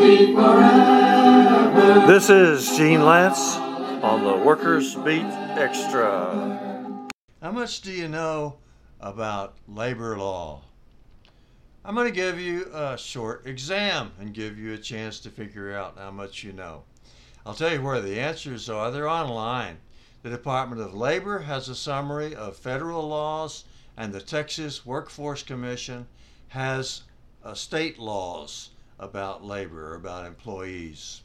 beat forever. This is Gene Lantz on the Workers Beat Extra. How much do you know about labor law? I'm going to give you a short exam and give you a chance to figure out how much you know. I'll tell you where the answers are. They're online. The Department of Labor has a summary of federal laws, and the Texas Workforce Commission has uh, state laws about labor, about employees.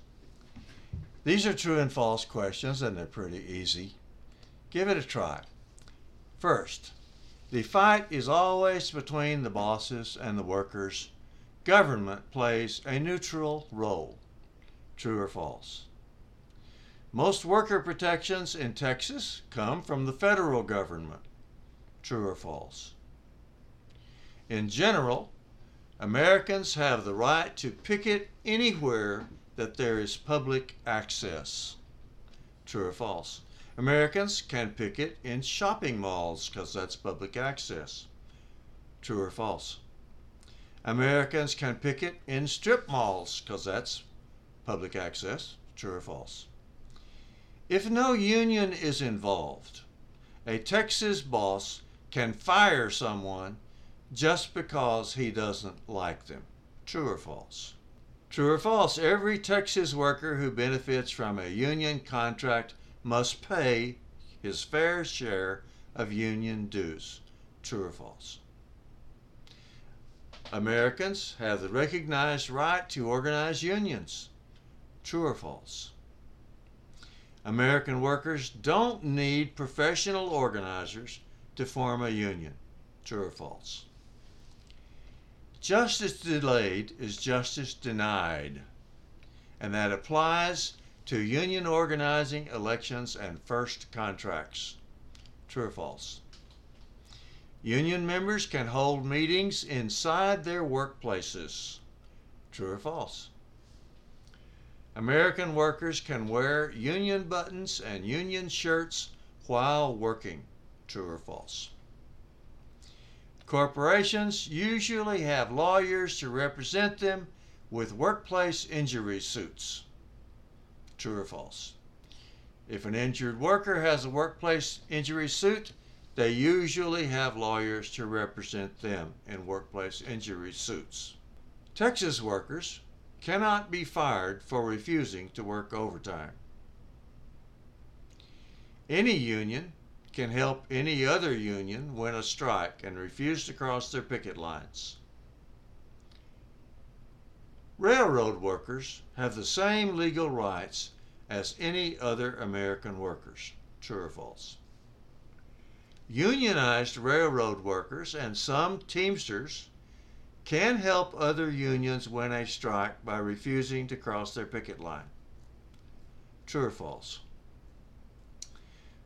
These are true and false questions, and they're pretty easy. Give it a try. First, the fight is always between the bosses and the workers. Government plays a neutral role. True or false? Most worker protections in Texas come from the federal government. True or false? In general, Americans have the right to picket anywhere that there is public access. True or false? Americans can picket in shopping malls because that's public access. True or false? Americans can picket in strip malls because that's public access. True or false? If no union is involved, a Texas boss can fire someone just because he doesn't like them. True or false? True or false? Every Texas worker who benefits from a union contract must pay his fair share of union dues. True or false? Americans have the recognized right to organize unions. True or false? American workers don't need professional organizers to form a union. True or false? Justice delayed is justice denied, and that applies to union organizing, elections, and first contracts. True or false? Union members can hold meetings inside their workplaces. True or false? American workers can wear union buttons and union shirts while working. True or false? Corporations usually have lawyers to represent them with workplace injury suits. True or false? If an injured worker has a workplace injury suit, they usually have lawyers to represent them in workplace injury suits. Texas workers cannot be fired for refusing to work overtime. Any union can help any other union win a strike and refuse to cross their picket lines. Railroad workers have the same legal rights as any other American workers. True or false? Unionized railroad workers and some Teamsters can help other unions win a strike by refusing to cross their picket line. True or false?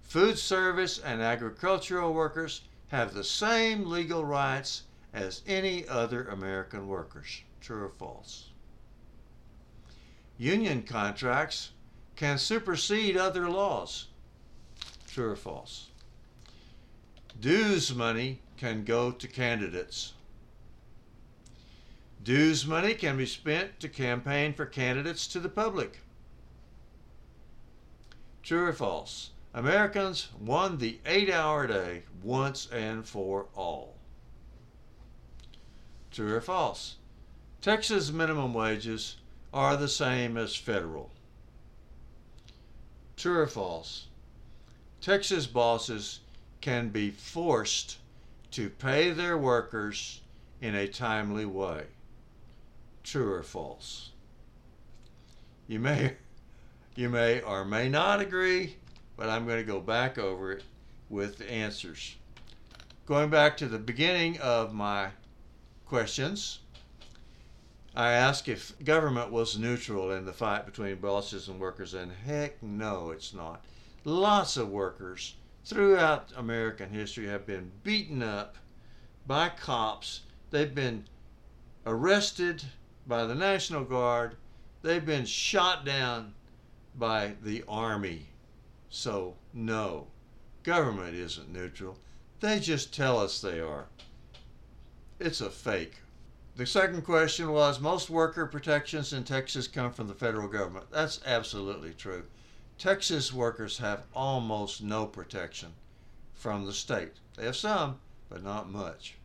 Food service and agricultural workers have the same legal rights as any other American workers. True or false? Union contracts can supersede other laws. True or false? Dues money can go to candidates. Dues money can be spent to campaign for candidates to the public. True or false? Americans won the eight hour day once and for all. True or false? Texas minimum wages are the same as federal. True or false? Texas bosses can be forced to pay their workers in a timely way. True or false? You may, you may or may not agree, but I'm going to go back over it with the answers. Going back to the beginning of my questions, I asked if government was neutral in the fight between bosses and workers, and heck no, it's not. Lots of workers throughout American history have been beaten up by cops. They've been arrested by the National Guard. They've been shot down by the Army. So, no, government isn't neutral. They just tell us they are. It's a fake. The second question was most worker protections in Texas come from the federal government. That's absolutely true. Texas workers have almost no protection from the state. They have some, but not much.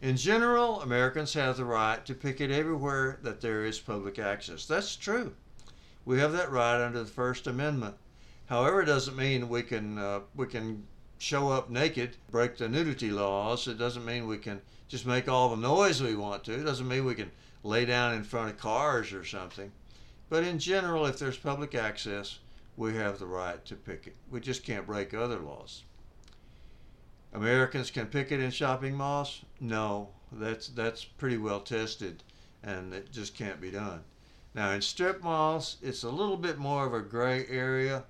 In general, Americans have the right to picket everywhere that there is public access. That's true. We have that right under the First Amendment. However, it doesn't mean we can uh, we can show up naked, break the nudity laws. It doesn't mean we can just make all the noise we want to. It doesn't mean we can lay down in front of cars or something. But in general, if there's public access, we have the right to picket. We just can't break other laws. Americans can picket in shopping malls? No, that's that's pretty well tested, and it just can't be done. Now in strip malls, it's a little bit more of a gray area,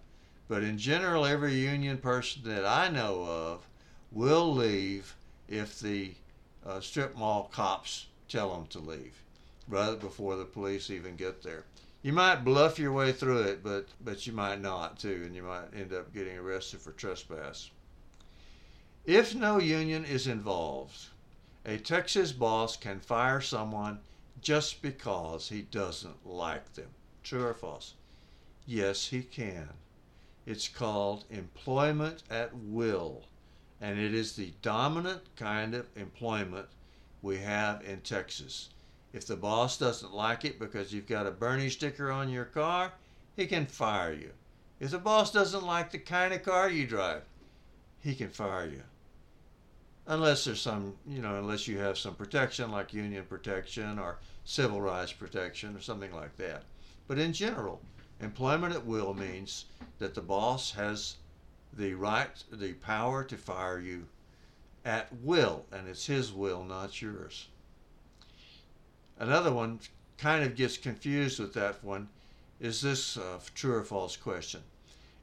but in general, every union person that I know of will leave if the uh, strip mall cops tell them to leave, rather before the police even get there. You might bluff your way through it, but but you might not too, and you might end up getting arrested for trespass. If no union is involved, a Texas boss can fire someone just because he doesn't like them. True or false? Yes, he can. It's called employment at will, and it is the dominant kind of employment we have in Texas. If the boss doesn't like it because you've got a Bernie sticker on your car, he can fire you. If the boss doesn't like the kind of car you drive, he can fire you unless there's some, you know, unless you have some protection like union protection or civil rights protection or something like that. But in general, employment at will means that the boss has the right, the power to fire you at will, and it's his will, not yours. Another one kind of gets confused with that one is this uh, true or false question.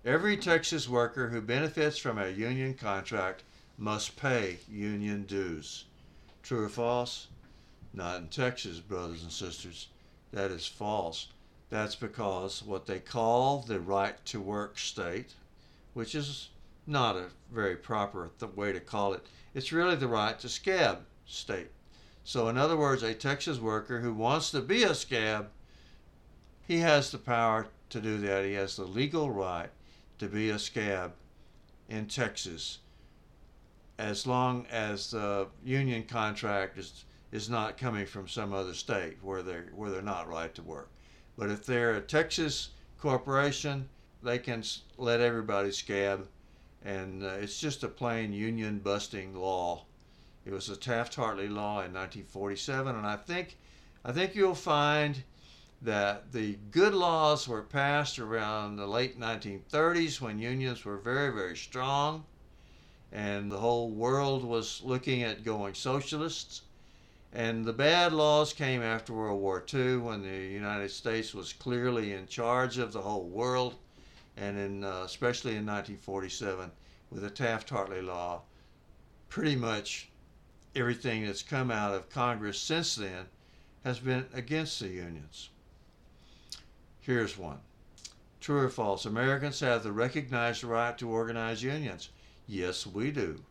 Every Texas worker who benefits from a union contract must pay union dues. True or false? Not in Texas, brothers and sisters. That is false. That's because what they call the right to work state, which is not a very proper way to call it, it's really the right to scab state. So, in other words, a Texas worker who wants to be a scab, he has the power to do that. He has the legal right to be a scab in Texas as long as the union contract is is not coming from some other state where they're where they're not right to work. But if they're a Texas corporation, they can let everybody scab, and uh, it's just a plain union busting law. It was a Taft-Hartley law in 1947, and I think I think you'll find that the good laws were passed around the late 1930s when unions were very very strong and the whole world was looking at going socialists. And the bad laws came after World War II when the United States was clearly in charge of the whole world, and in, uh, especially in 1947 with the Taft Hartley Law. Pretty much everything that's come out of Congress since then has been against the unions. Here's one True or false? Americans have the recognized right to organize unions. Yes, we do.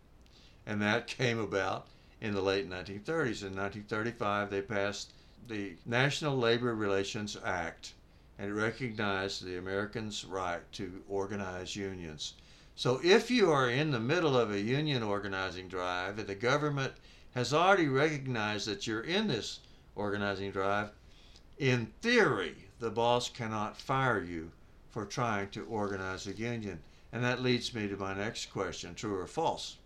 And that came about in the late 1930s. In 1935, they passed the National Labor Relations Act and it recognized the Americans' right to organize unions. So if you are in the middle of a union organizing drive and the government has already recognized that you're in this organizing drive, in theory, the boss cannot fire you for trying to organize a union. And that leads me to my next question true or false?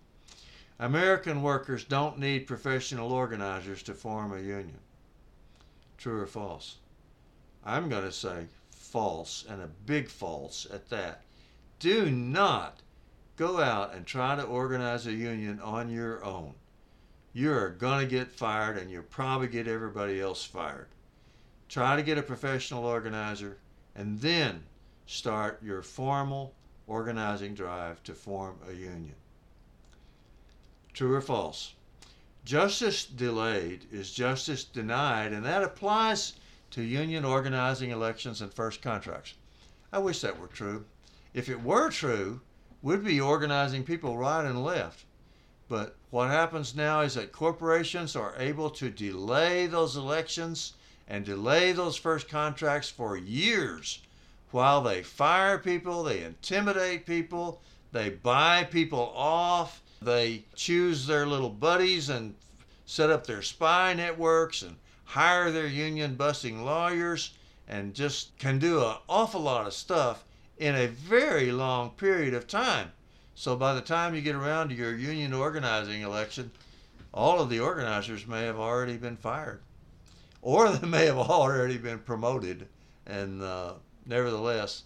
American workers don't need professional organizers to form a union. True or false? I'm going to say false, and a big false at that. Do not go out and try to organize a union on your own. You're going to get fired, and you'll probably get everybody else fired. Try to get a professional organizer, and then start your formal organizing drive to form a union. True or false? Justice delayed is justice denied, and that applies to union organizing elections and first contracts. I wish that were true. If it were true, we'd be organizing people right and left. But what happens now is that corporations are able to delay those elections and delay those first contracts for years while they fire people, they intimidate people, they buy people off, they choose their little buddies and set up their spy networks and hire their union busting lawyers and just can do an awful lot of stuff in a very long period of time. So by the time you get around to your union organizing election, all of the organizers may have already been fired, or they may have already been promoted. And uh, nevertheless,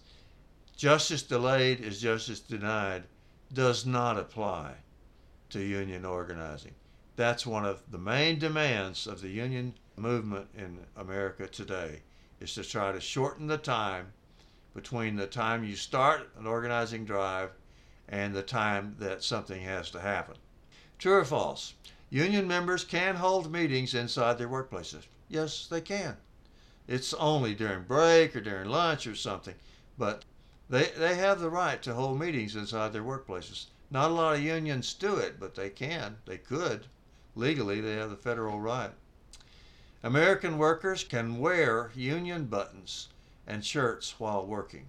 justice delayed is justice denied does not apply to union organizing. That's one of the main demands of the union movement in America today is to try to shorten the time between the time you start an organizing drive and the time that something has to happen. True or false? Union members can hold meetings inside their workplaces. Yes, they can. It's only during break or during lunch or something, but they, they have the right to hold meetings inside their workplaces. Not a lot of unions do it, but they can. They could. Legally, they have the federal right. American workers can wear union buttons and shirts while working.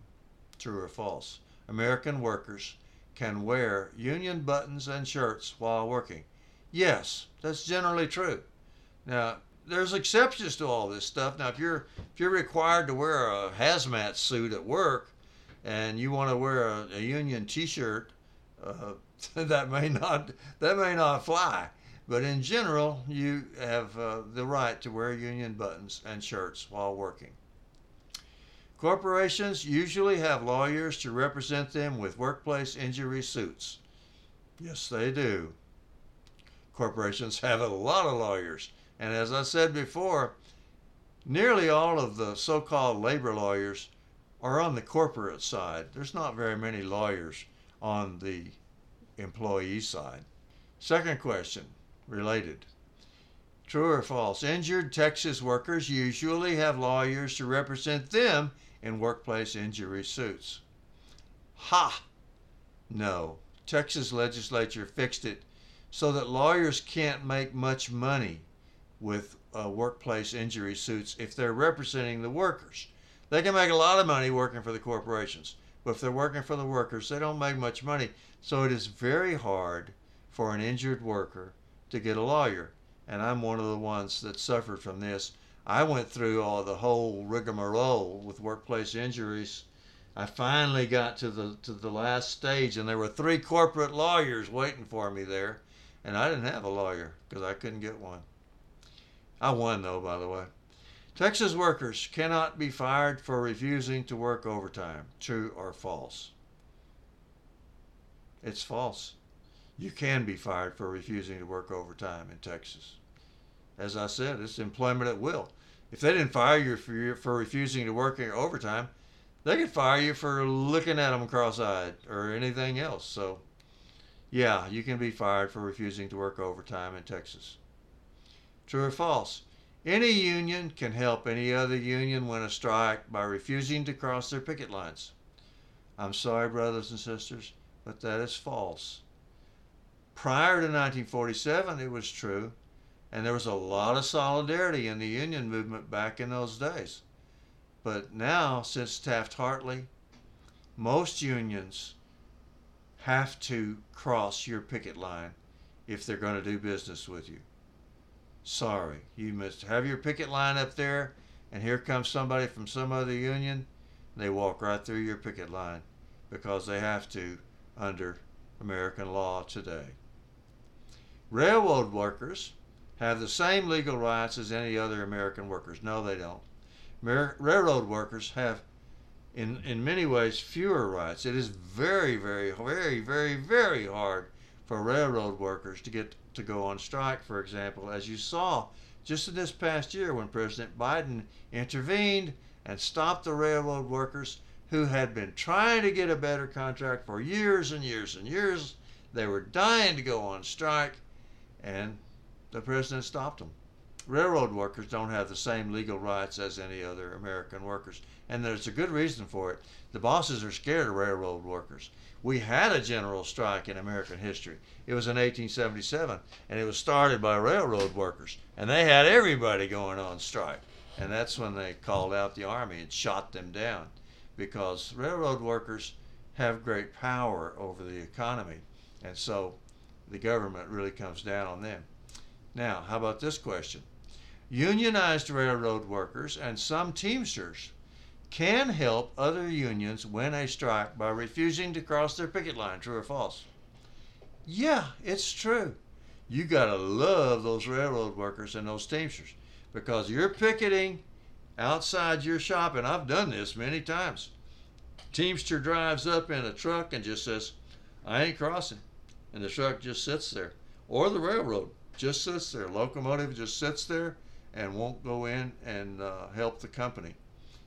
True or false? American workers can wear union buttons and shirts while working. Yes, that's generally true. Now, there's exceptions to all this stuff. Now, if you're if you're required to wear a hazmat suit at work, and you want to wear a, a union T-shirt, uh, that may not that may not fly. But in general, you have uh, the right to wear union buttons and shirts while working. Corporations usually have lawyers to represent them with workplace injury suits. Yes, they do. Corporations have a lot of lawyers. And as I said before, nearly all of the so called labor lawyers are on the corporate side. There's not very many lawyers on the employee side. Second question related. True or false? Injured Texas workers usually have lawyers to represent them in workplace injury suits. Ha! No. Texas legislature fixed it so that lawyers can't make much money with uh, workplace injury suits if they're representing the workers. They can make a lot of money working for the corporations, but if they're working for the workers, they don't make much money. So it is very hard for an injured worker to get a lawyer. And I'm one of the ones that suffered from this. I went through all the whole rigmarole with workplace injuries. I finally got to the to the last stage, and there were three corporate lawyers waiting for me there, and I didn't have a lawyer because I couldn't get one. I won though, by the way. Texas workers cannot be fired for refusing to work overtime. True or false? It's false you can be fired for refusing to work overtime in Texas. As I said, it's employment at will. If they didn't fire you for, for refusing to work overtime, they could fire you for looking at them cross-eyed or anything else. So, yeah, you can be fired for refusing to work overtime in Texas. True or false? Any union can help any other union win a strike by refusing to cross their picket lines. I'm sorry, brothers and sisters, but that is false. Prior to 1947, it was true, and there was a lot of solidarity in the union movement back in those days. But now, since Taft Hartley, most unions have to cross your picket line if they're going to do business with you. Sorry, you must have your picket line up there, and here comes somebody from some other union. They walk right through your picket line because they have to under American law today. Railroad workers have the same legal rights as any other American workers. No, they don't. Mar- railroad workers have, in, in many ways, fewer rights. It is very, very, very, very, very hard for railroad workers to get to go on strike, for example, as you saw just in this past year when President Biden intervened and stopped the railroad workers who had been trying to get a better contract for years and years and years. They were dying to go on strike and the president stopped them. Railroad workers don't have the same legal rights as any other American workers. And there's a good reason for it. The bosses are scared of railroad workers. We had a general strike in American history. It was in 1877, and it was started by railroad workers. And they had everybody going on strike. And that's when they called out the army and shot them down because railroad workers have great power over the economy. And so the government really comes down on them. Now, how about this question? Unionized railroad workers and some Teamsters can help other unions win a strike by refusing to cross their picket line. True or false? Yeah, it's true. You got to love those railroad workers and those Teamsters because you're picketing outside your shop, and I've done this many times. Teamster drives up in a truck and just says, I ain't crossing. And the truck just sits there. Or the railroad just sits there. Locomotive just sits there and won't go in and uh, help the company.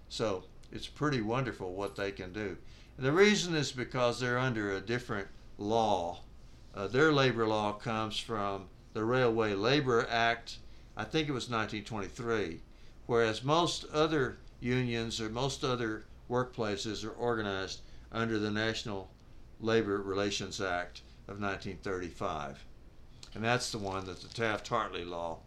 So it's pretty wonderful what they can do. The reason is because they're under a different law. Uh, their labor law comes from the Railway Labor Act, I think it was 1923, whereas most other unions or most other workplaces are organized under the National Labor Relations Act of 1935. And that's the one that the Taft Hartley law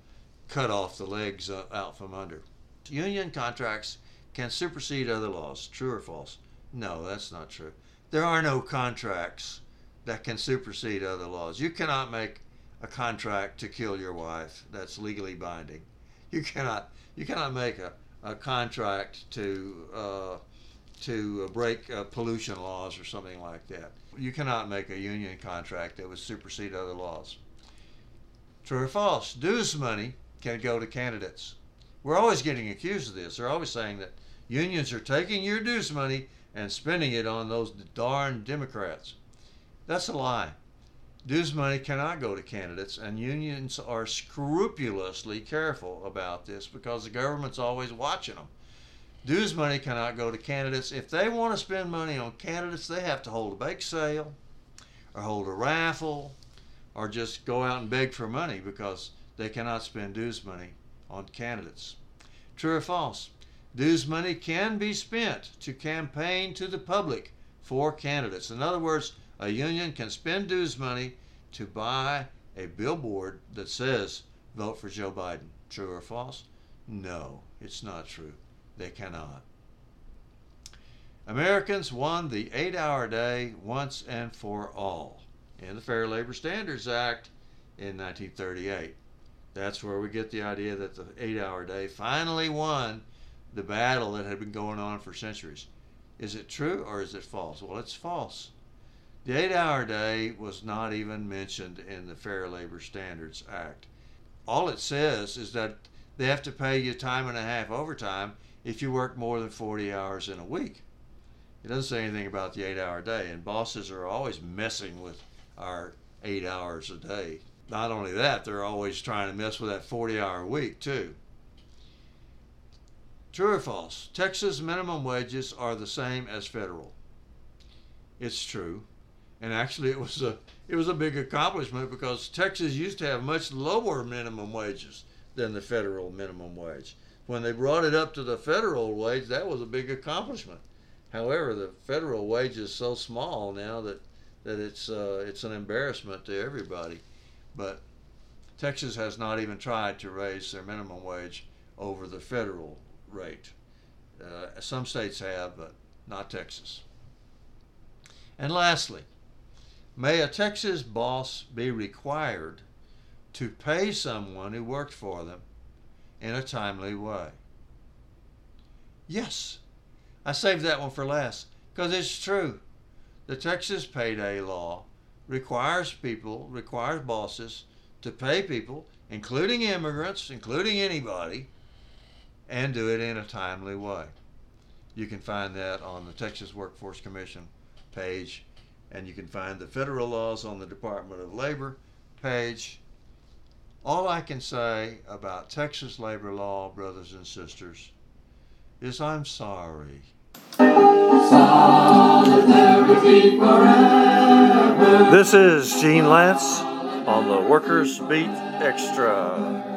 cut off the legs uh, out from under. Union contracts can supersede other laws. True or false? No, that's not true. There are no contracts that can supersede other laws. You cannot make a contract to kill your wife that's legally binding. You cannot you cannot make a, a contract to uh, to break uh, pollution laws or something like that. You cannot make a union contract that would supersede other laws. True or false? Dues money can go to candidates. We're always getting accused of this. They're always saying that unions are taking your dues money and spending it on those darn Democrats. That's a lie. Dues money cannot go to candidates, and unions are scrupulously careful about this because the government's always watching them. Dues money cannot go to candidates. If they want to spend money on candidates, they have to hold a bake sale or hold a raffle or just go out and beg for money because they cannot spend dues money on candidates. True or false? Dues money can be spent to campaign to the public for candidates. In other words, a union can spend dues money to buy a billboard that says, vote for Joe Biden. True or false? No, it's not true. They cannot. Americans won the eight hour day once and for all in the Fair Labor Standards Act in 1938. That's where we get the idea that the eight hour day finally won the battle that had been going on for centuries. Is it true or is it false? Well, it's false. The eight hour day was not even mentioned in the Fair Labor Standards Act. All it says is that they have to pay you time and a half overtime if you work more than 40 hours in a week. It doesn't say anything about the eight hour day, and bosses are always messing with our eight hours a day. Not only that, they're always trying to mess with that 40 hour week, too. True or false? Texas minimum wages are the same as federal. It's true and actually it was a it was a big accomplishment because Texas used to have much lower minimum wages than the federal minimum wage. When they brought it up to the federal wage, that was a big accomplishment. However, the federal wage is so small now that that it's uh, it's an embarrassment to everybody. But Texas has not even tried to raise their minimum wage over the federal rate. Uh, some states have, but not Texas. And lastly, May a Texas boss be required to pay someone who worked for them in a timely way? Yes, I saved that one for last because it's true. The Texas payday law requires people, requires bosses to pay people, including immigrants, including anybody, and do it in a timely way. You can find that on the Texas Workforce Commission page and you can find the federal laws on the Department of Labor page. All I can say about Texas labor law, brothers and sisters, is I'm sorry. This is Gene Lantz on the Workers Beat Extra.